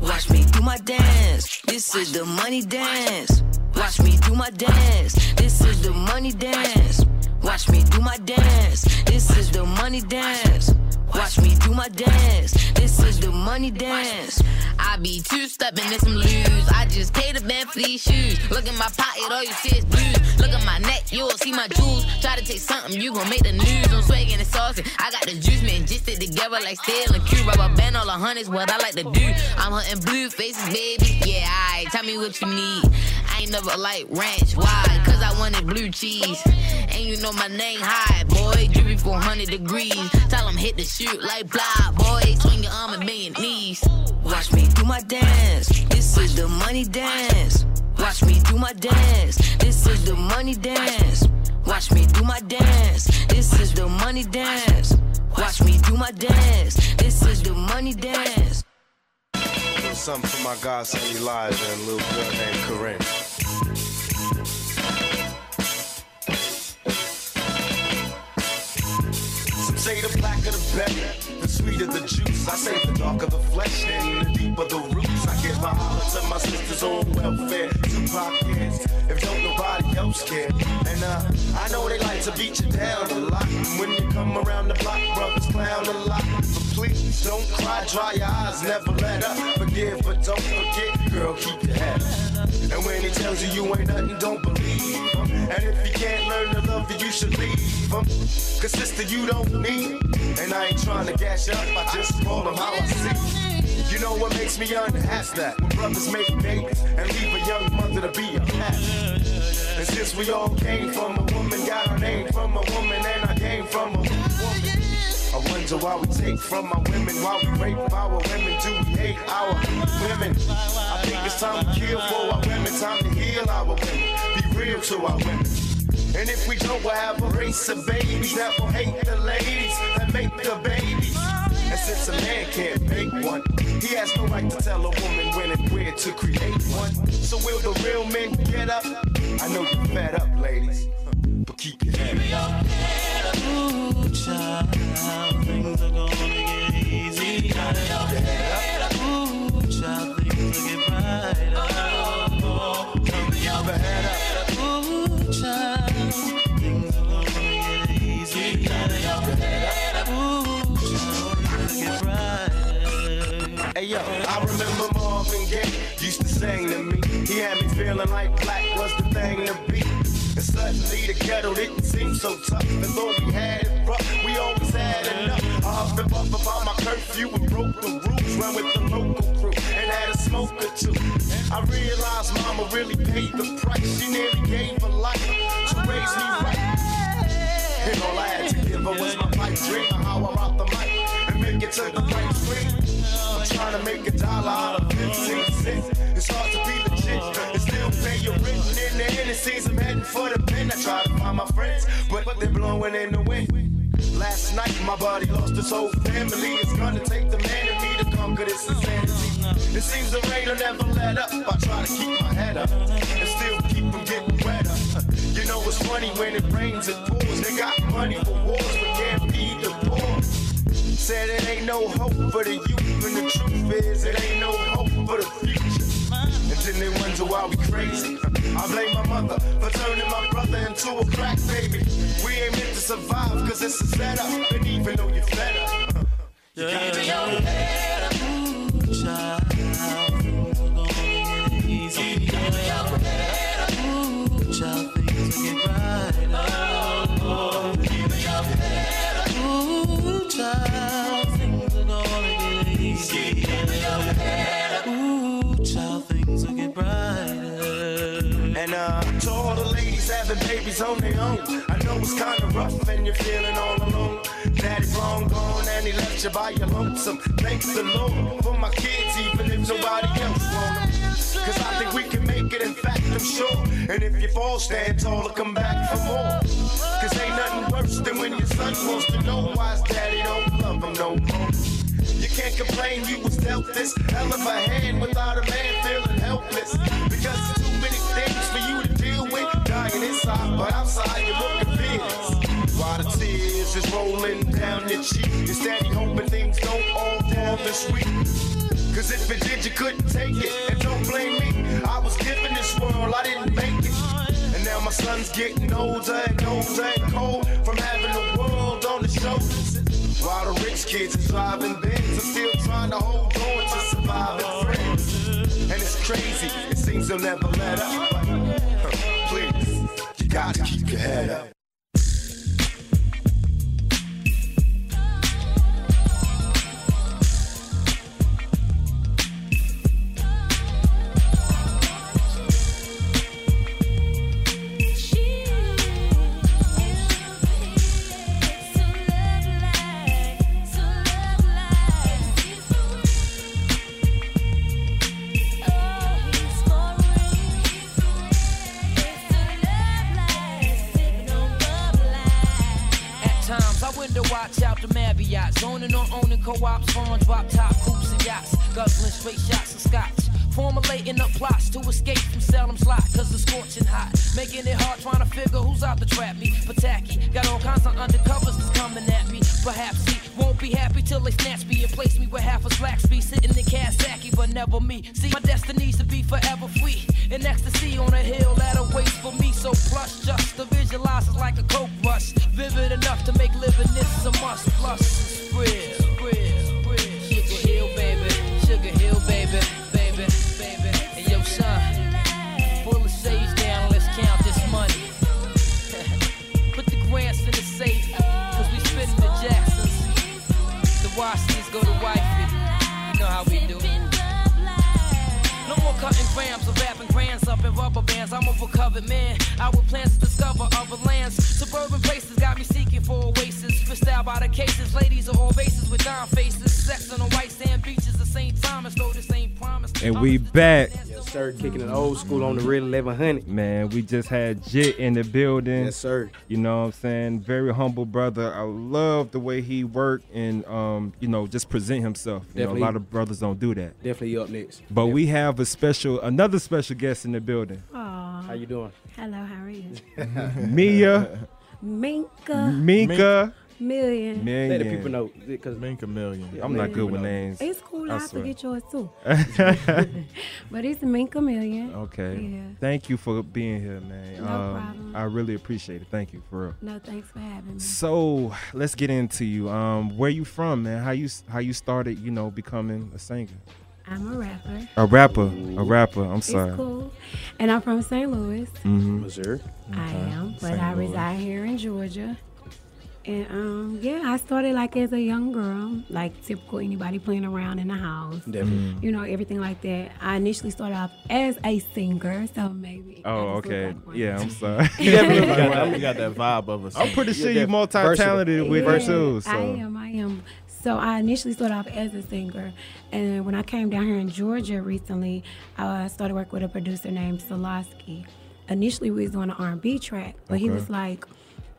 Watch me do my dance. This is the money dance. Watch me do my dance. This is the money dance. Watch me do my dance. This is the money dance. Watch me do my dance. This is the money dance. I be two stepping in some lose. I just paid a band for these shoes. Look at my pocket, all you see is blues. Look at my neck, you'll see my jewels. Try to take something, you gon' make the news. I'm swaggin' and saucy. I got the juice, man, just it together like steel and Q. Rubber band, all the hundreds, what I like to do. I'm hunting blue faces, baby. Yeah, alright, tell me what you need. I ain't never like ranch. Why? Cause I wanted blue cheese. And you know my name high, boy. Drippy 400 degrees. Tell 'em hit the shoot like blah, boy. Swing your arm and bend your knees. Watch me do my dance. This is the money dance. Watch me do my dance. This is the money dance. Watch me do my dance. This is the money dance. Watch me do my dance. This is the money dance. Something for my godson Elijah and little girl named Corinne. Say the blacker the better, the sweeter the juice. I say the darker the flesh, and the deeper the roots. I give my honor to my sisters own welfare. Tupac cares, if don't nobody else care. And uh, I know they like to beat you down a lot. When you come around the block, brothers clown a lot. Please don't cry, dry your eyes, never let up. Forgive, but don't forget, girl, keep your head up. And when he tells you you ain't nothing, don't believe him. And if you can't learn to love you, you should leave him. Cause sister, you don't need. And I ain't trying to gas you up, I just call them how I see. You know what makes me unhappy? that when brothers make babies and leave a young mother to be a past. And since we all came from a woman, got our name from a woman, and I came from a woman. I wonder why we take from our women, why we rape our women, do we hate our women? I think it's time to kill for our women, time to heal our women, be real to our women. And if we don't, we'll have a race of babies that will hate the ladies that make the babies. And since a man can't make one, he has no right to tell a woman when and where to create one. So will the real men get up? I know you're fed up, ladies, keep your head up. Child, things are gonna get easy. Ooh, child, things get brighter. Ooh, child, things are gonna get easy. Ooh, child, things get brighter. Hey yo, I remember Marvin Gaye used to sing to me. He had me feeling like black was the thing to be. And suddenly the ghetto didn't seem so tough. And though we had it rough, we always had enough. I and puffed about my curfew and broke the rules. Ran with the local crew and had a smoke or two. I realized mama really paid the price. She nearly gave her life to raise me right. And all I had to give her was my pipe dream how I rock the mic and make it to the right screen. I'm trying to make a dollar out of 15 cents. It's hard to be legit and still pay your rent. And in the seems I'm heading for the pen. I try to find my friends, but they're blowing in the wind. Last night, my body lost its whole family. It's gonna take the man in me to conquer this insanity. It seems the rain will never let up. I try to keep my head up and still keep from getting wetter. You know it's funny when it rains, it pours. They got money for wars, but can't feed the poor. Said it ain't no hope for the youth, and the truth is it ain't no hope for the future. And they wonder why we crazy. I blame my mother for turning my brother into a crack baby. We ain't meant to survive, cause it's a setup. And even though you're fed up, you gotta be your head up. Ooh, child, things are gonna easy. Ooh, child, things will get brighter. Babies on their own, I know it's kinda rough and you're feeling all alone. Daddy's long gone and he left you by your lonesome. Thanks the Lord for my kids, even if nobody else want them. Cause I think we can make it, in fact, I'm sure. And if you fall, stand tall or come back for more. Cause ain't nothing worse than when your son wants to know why his daddy don't love him no more. You can't complain you was dealt this hell of a hand without a man feeling helpless. Because there's too many things for you Dying inside, but outside you're looking fierce. While the tears is rolling down your cheek, you're steady hoping things don't all fall this week. Cause if it did, you couldn't take it. And don't blame me, I was given this world, I didn't make it. And now my son's getting older and older and cold from having the world on his shoulders. While the rich kids are driving Benz, I'm still trying to hold on to surviving friends. And it's crazy, it seems they'll never let up. please, you gotta keep your head up. The Marriott. Zoning on owning co-ops, farms, drop top coops and yachts. Guzzling straight shots of scotch. Formulating up plots to escape from Salem's lot, cause it's scorching hot. Making it hard trying to figure who's out to trap me. But tacky, got all kinds of undercovers that's coming at me. Perhaps he won't be happy till they snatch me and place me with half a slack speed. Sitting in but never me. See, my destiny's to be forever free. In ecstasy on a hill that awaits for me. So plush, just to visualize is like a coke rush. Vivid enough to make living this is a must. Plus, real, real, real. Sugar Hill, baby. Sugar Hill. Baby, rubber bands. I'm a recovered man. I with plans to discover other lands. Suburban places got me seeking for oasis. Fished out by the cases. Ladies are all races with dime faces. Sex on the white sand beaches of St. Thomas. Though this ain't promised. And we back. Yes, sir. Kicking it old school on the real 1100. Man, we just had Jit in the building. Yes, sir. You know what I'm saying? Very humble brother. I love the way he worked and um, you know, just present himself. You know, a lot of brothers don't do that. Definitely up next. But we have a special another special guest in the building. Aw. How you doing? Hello, how are you? Mia Mynka. Mynka Million. Million. Let the people know. Cause Mynka Millyon. I'm not good with names. It's cool. I I, swear. forget yours too. but it's Mynka Millyon. Okay. Yeah. Thank you for being here, man. No Um, problem. I really appreciate it. Thank you for real. No, thanks for having me. So let's get into you. Um, where you from, man? How you how you started? You know, becoming a singer, I'm a rapper. a rapper, a rapper. I'm sorry. It's cool. And I'm from St. Louis. Mhm. Missouri. I am, but St. I Louis. reside here in Georgia. And um, yeah, I started like as a young girl, like typical anybody playing around in the house. Definitely. You know, everything like that. I initially started off as a singer, so maybe. Oh, okay. like. Yeah, I'm sorry. You definitely You got, got, you got that vibe of us. I'm pretty sure you're multi-talented with it Yeah, too. So. I am, I am. So I initially started off as a singer, and when I came down here in Georgia recently, I started working with a producer named Solosky. Initially, we was on an R&B track, but he was like,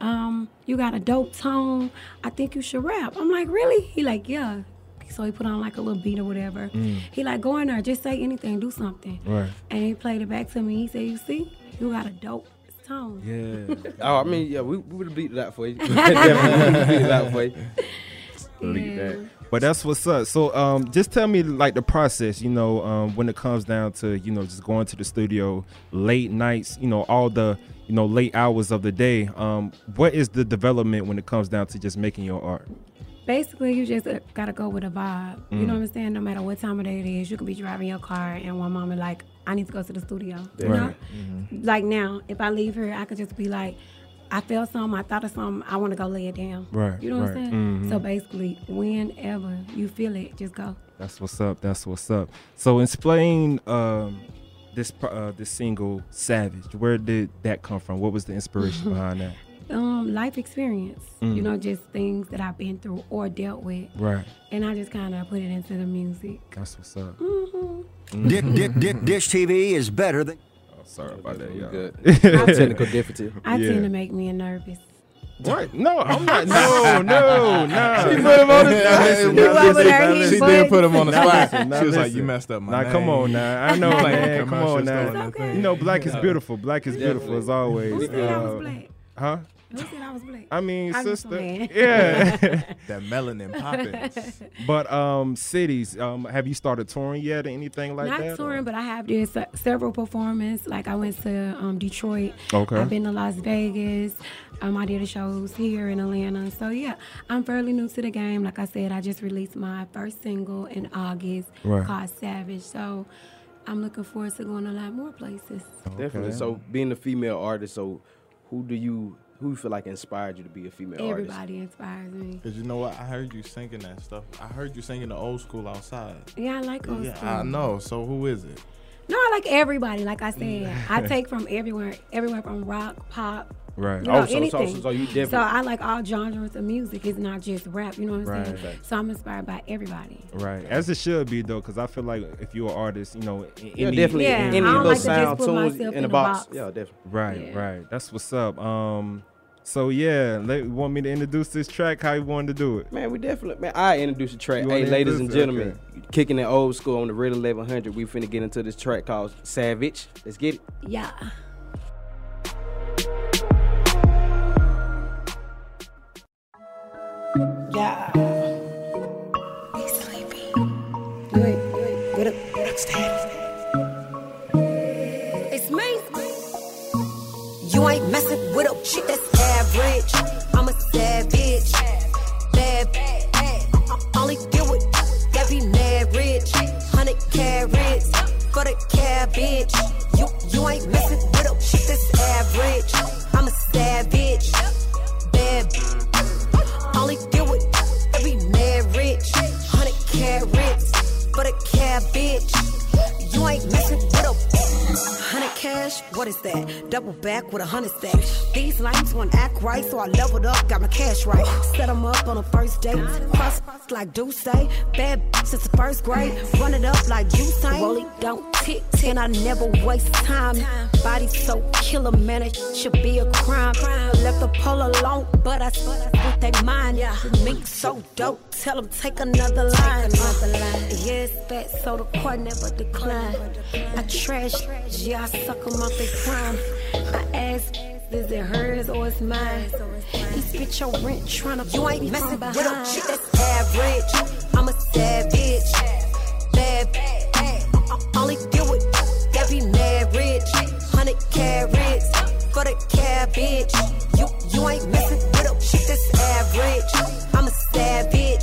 um, "You got a dope tone. I think you should rap." I'm like, "Really?" He like, "Yeah." So he put on like a little beat or whatever. Mm. He like, "Go in there, just say anything, do something." Right. And he played it back to me. He said, "You see, you got a dope tone." Yeah. Oh, I mean, yeah, we, we would have beat that for you. Definitely beat that for you. Beat that. But that's what's up. So, um, just tell me like the process. You know, um, when it comes down to you know just going to the studio late nights. You know, all the you know late hours of the day. Um, what is the development when it comes down to just making your art? Basically, you just uh, gotta go with a vibe. You Mm. know what I'm saying? No matter what time of day it is, you could be driving your car and one moment like, I need to go to the studio. You Right. know? Like now, if I leave here, I could just be like, I felt something, I thought of something, I want to go lay it down. Right, You know what. I'm saying? Mhm. So basically, whenever you feel it, just go. That's what's up. That's what's up. So, explain um, this uh, this single "Savage." Where did that come from? What was the inspiration behind that? um, life experience. Mm. You know, just things that I've been through or dealt with. Right. And I just kind of put it into the music. That's what's up. Mm-hmm. Dick, Dick, Dick, Dish TV is better than. Oh, sorry about that, y'all. Good. Technical difficulty. I Yeah. tend to make me nervous. What? No, I'm not. No, no, no. She put him on the spot. Listen, now over listen, now listen. She did put him on the spot. listen, now She was like, "You messed up my Now, come on now. I know, Playing man. Come commercial on stuff now. and. You know, black is beautiful. Black is beautiful as always. Who said I was Uh, black? Huh? Who said I was black? I mean, I'm sister. Yeah. That melanin popping. but um, cities. Um, have you started touring yet or anything like Not that? Not touring, but I have did se- several performances. Like I went to um, Detroit. Okay. I've been to Las Vegas. Um, I did a shows here in Atlanta. So yeah, I'm fairly new to the game. Like I said, I just released my first single in August Right. called Savage. So I'm looking forward to going to a lot more places. Definitely. So being a female artist, so who do you who you feel like inspired you to be a female artist? Everybody inspires me. Cause you know what? I heard you singing that stuff. I heard you singing the old school outside. Yeah, I like old yeah, school. I know. So who is it? No, I like everybody. Like I said. I take from everywhere, everywhere from rock, pop, Right. You know, Oh, so- so- anything. so- so you definitely- So I like all genres of music. It's not just rap. You know what I'm Right. saying? Right. So I'm inspired by everybody. Right, as it should be though, because I feel like if you're an artist, you know, i- Yeah, any, definitely. Yeah, any I don't little like sound put tunes in in a a box. box. Yeah, definitely. Right, right. That's what's up. Um, so yeah, let, want me to introduce this track? How you wanted to do it? Man, we definitely man. I introduce the track. You Hey, ladies and introduce it? gentlemen, kicking it old school on the Real 1100. We finna get into this track called Savage. Let's get it. Yeah. Yeah. He's sleepy. Wait, wait, get up. It's me. You ain't messing with a chick that's average. I'm a savage. Bad, I only deal with that be mad rich. Hundred for the cabbage. You you ain't messing with a chick that's average. I'm a savage. Carats for the cabbage. You ain't messing with a hundred cash. What is that? Double back with a hundred stack. These lines won't act right, so I leveled up, got my cash right. Set 'em up on a first date. Cross like do say. Eh? Bad since the first grade. Run it up like you say. Eh? Roll it, don't tick, and I never waste time. Body so killer, man, it should be a crime. Left the pole alone, but I with they mind. Mink so dope, tell them take another line. Yeah, it's bad, so the court never decline. I trash, yeah, I suck 'em off they crime. I ask, is it hers or it's mine? He spit your rent tryna You ain't messing with a chick that's average. I'm a savage. Bad, I only deal with that be mad rich. Hundred carats for the cabbage. You you ain't messing with a chick that's average. I'm a savage.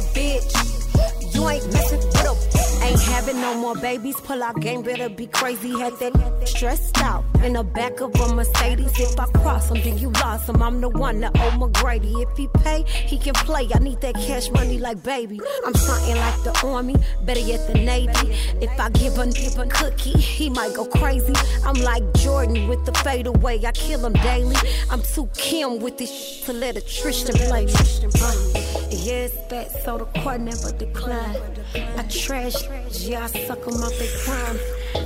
The cabbage. You ain't messing with a Ain't having no more babies. Pull out game, better be crazy. Had that stressed out in the back of a Mercedes. If I cross him, then you lost him. I'm the one that owe McGrady. If he pay, he can play. I need that cash money like baby. I'm something like the army, better yet the navy. If I give a nip a cookie, he might go crazy. I'm like Jordan with the fadeaway. I kill him daily. I'm too Kim with this sh- to let a Tristan play me. Yeah, it's so the court never decline. I trash, yeah, I suck 'em off they crime.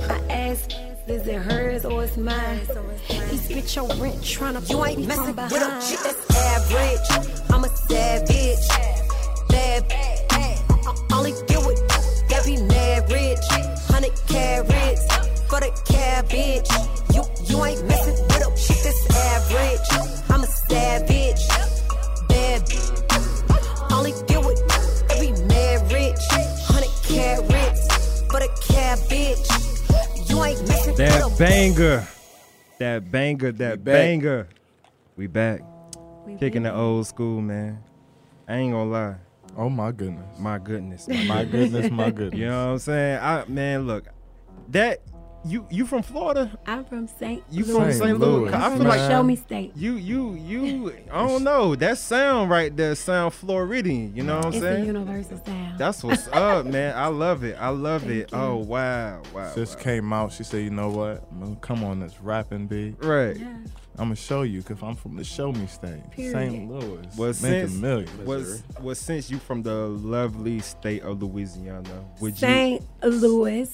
I ask, is it hers or it's mine? He spit your rent tryna You ain't messing with a chick that's average. Banger, that banger, that back. banger. We back, kicking the old school, man. I ain't gonna lie. Oh my goodness. My goodness. My goodness, my goodness. You know what I'm saying? I man, look, that you you from Florida? I'm from St. You Louis. from St. Louis? I'm I from feel like Show Me State. You you you. I don't know. That sound right there sound Floridian. You know what I'm It's a saying? universal sound. That's what's up, man. I love it. I love it. Oh wow, wow. Sis came out. She said, "You know what? I'm gonna come on this rapping beat. Right. I'm gonna show you because I'm from the Show Me State, St. Louis. Was making since millions. was was since you from the lovely state of Louisiana, would you? St. Louis,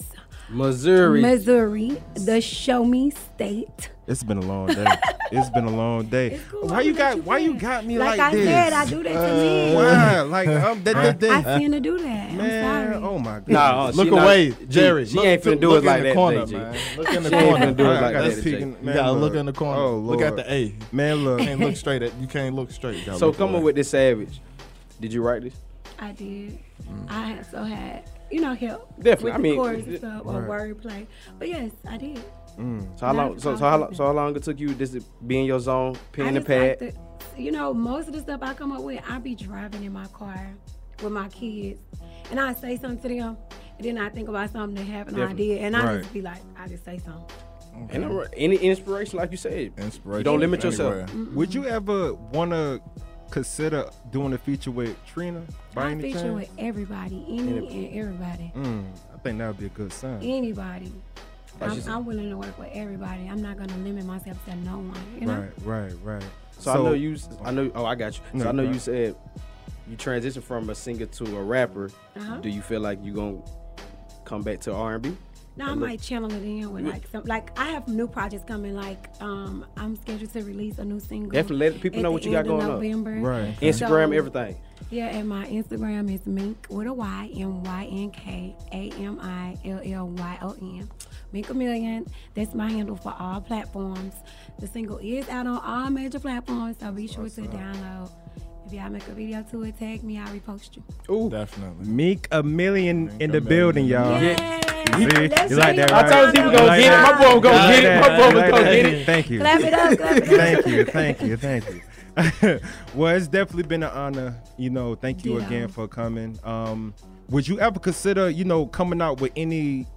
Missouri. Missouri, the Show Me State. It's been a long day. it's been a long day. Why you got? Why you got me Like like, I this? said, I do that to men. Why? Like um, that, I, that, that, I tend to do that. Man, I'm sorry. oh my god. Nah, Look she not- away, Jerry. She Look- ain't finna do it like in the that, corner, today, man. Look in the She ain't corner. finna do it like got that, this Jay. peeking- You gotta look in the corner. Oh, look at the A. Man, look. Can't look straight at. You can't look straight. You So look coming with this savage. Did you write this? I did. I had so had you know help Definitely, with I the mean, chorus and it- stuff or Right. wordplay. But yes, I did. Mm. So how long? So, so how long? So how long it took you just to be in your zone, pen I and pad? like to, you know, most of the stuff I come up with, I be driving in my car with my kids, and I say something to them, and then I think about something that happened or I did, and I Right. just be like, I just say something. And uh, any inspiration, like you said, inspiration. Don't limit yourself. Would you ever want to consider doing a feature with Trina by I any feature chance? with everybody, any and everybody, Mm, I think that would be a good sign. anybody. I'm. I'm willing to work with everybody. I'm not gonna limit myself to no one. You know. Right, right, right. So, I know you. I know. Oh, I got you. So No, I know go you said you transitioned from a singer to a rapper. Uh-huh. Do you feel like you gonna come back to R and B? No, I might channel it in with like some like I have new projects coming. Like um, I'm scheduled to release a new single. Definitely let people know what you got end of going on. November. Right. Instagram, everything. Yeah, and my Instagram is Mink with a Y M Y N K A M I L L Y O N. Mink a million. That's my handle for all platforms. The single is out on all major platforms, so be sure to download. If y'all make a video to it, tag me. I'll repost you. Ooh, definitely. Meek a million in the building, y'all. Yeah. You, see? You like see. that, I told you we gonna like get it. My boy was gonna like get it. My that? boy You was like gonna get it. Thank you. Clap it up, clap it up. Thank you, thank you, thank you. well, it's definitely been an honor. You know, thank you Yeah. again for coming. Um, would you ever consider, you know, coming out with any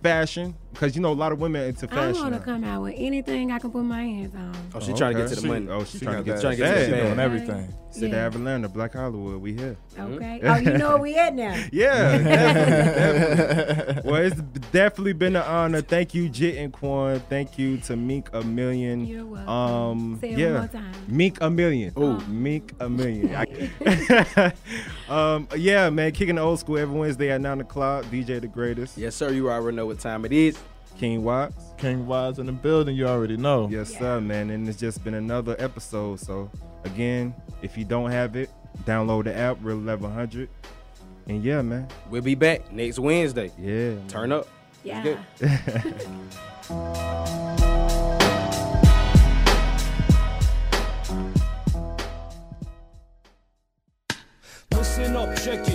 fashion? Because you know a lot of women into fashion. I fashion. want to come out with anything I can put my hands on. Oh, she trying to get to the She- money. Oh, she's She trying to get that- to the she got- bag. she doing everything. City Yeah. of Atlanta, Black Hollywood, we here. Okay. Oh, you know where we at now. Yeah, definitely, definitely. Well, it's definitely been an honor. Thank you, Jit and Quan. Thank you to Meek a Million. You're welcome. Um, Say it one more time. Meek a Million. Oh, Meek a Million. Um, yeah, man, kicking the old school every Wednesday at nine o'clock. DJ the greatest. Yes, sir. You already know what time it is. King Watts. King Wise in the building. You already know. Yes, sir, man. And it's just been another episode. So again, if you don't have it, download the app, Real 1100. And yeah, man. We'll be back next Wednesday. Yeah. Turn up. Yeah. Listen up, check it.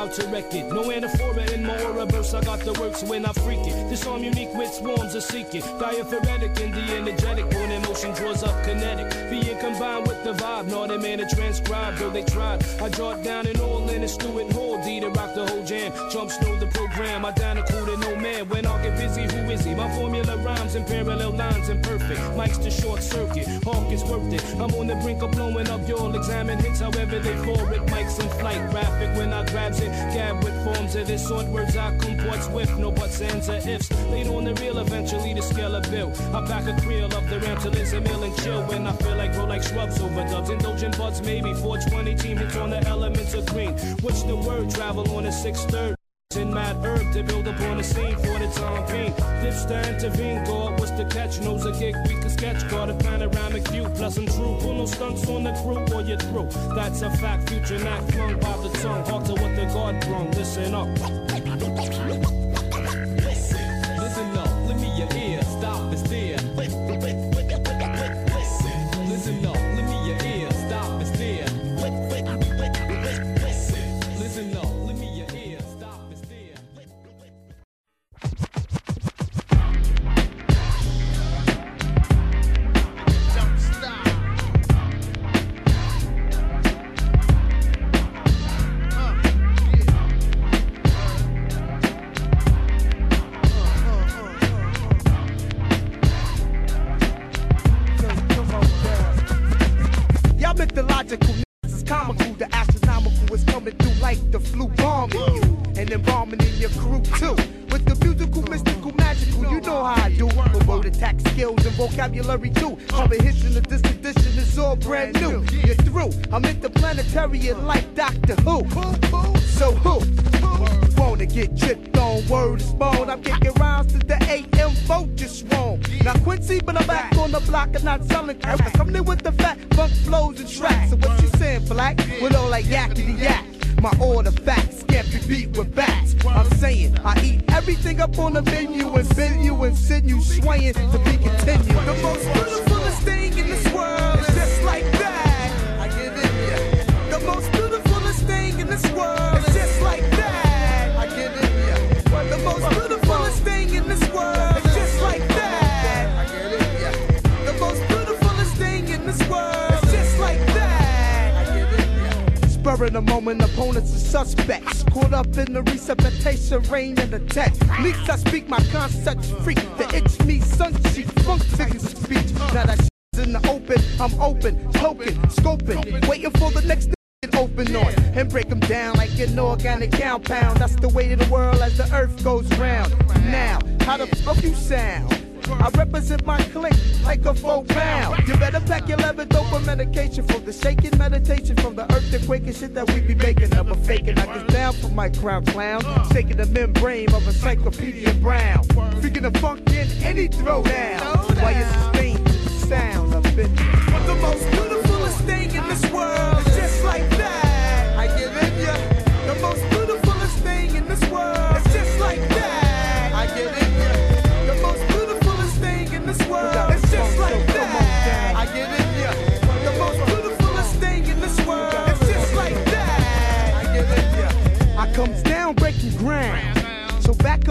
It. No anaphora in my aura verse. I got the works when I freak it. This arm unique with swarms of seeking. Diaphoretic and the energetic. When emotion draws up kinetic. Being combined with the vibe. A man to transcribe, though they tried. I draw it down and all in a Stewart Hall. D to rock the whole jam. Jump snow program. I down a cool to no man. When I get busy, who is he? My formula rhymes in parallel lines and perfect. Mike's the short circuit. Hawk is worth it. I'm on the brink of blowing up. You'll examine hits however they fall it. Mike's in flight. Graphic when I grabs it. Gab with forms of this sort. Words I comport swift. No buts, ands, or ifs. Laid on the real, eventually the scale of bill. I back a creel of the ramp till it's a mill and chill. When I feel like grow like shrubs over dubs. Indulgent buds, maybe 420 team hits on the elements of green. Which the word travel on a six third. In mad herb to build upon the scene for the time being. Dips to intervene, God, what's the catch? Knows a gig, we can sketch, got a panoramic view. Plus, I'm true, pull no stunts on the crew or you're through. That's a fact, future not flung by the tongue. Hard to what the God brung, listen up. Better pack your leather dope and medication for the shaking meditation from the earthquake and shit that we be making. A faking. I get down for my crown clown, shaking the membrane of encyclopedia brown. Freaking the funk in any throwdown. While you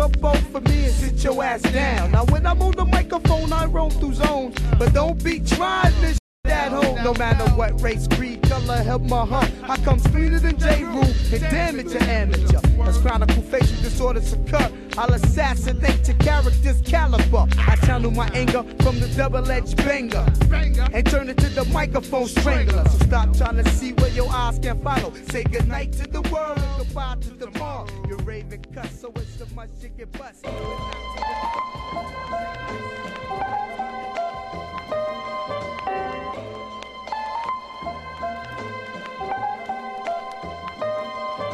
Both for me and sit your ass down. Now when I'm on the microphone, I roam through zones. But don't be trying this at home. No matter what race, creed, color, help my heart. I come sweeter than J. Rule and damage an amateur. As chronicle facial disorders occur, I'll assassinate your character's caliber. I channel my anger from the double-edged banger and turn it to the microphone strangler. So stop trying to see where your eyes can follow. Say goodnight to the world and goodbye to the tomorrow. You're raving cuss, so it's so much you get bust.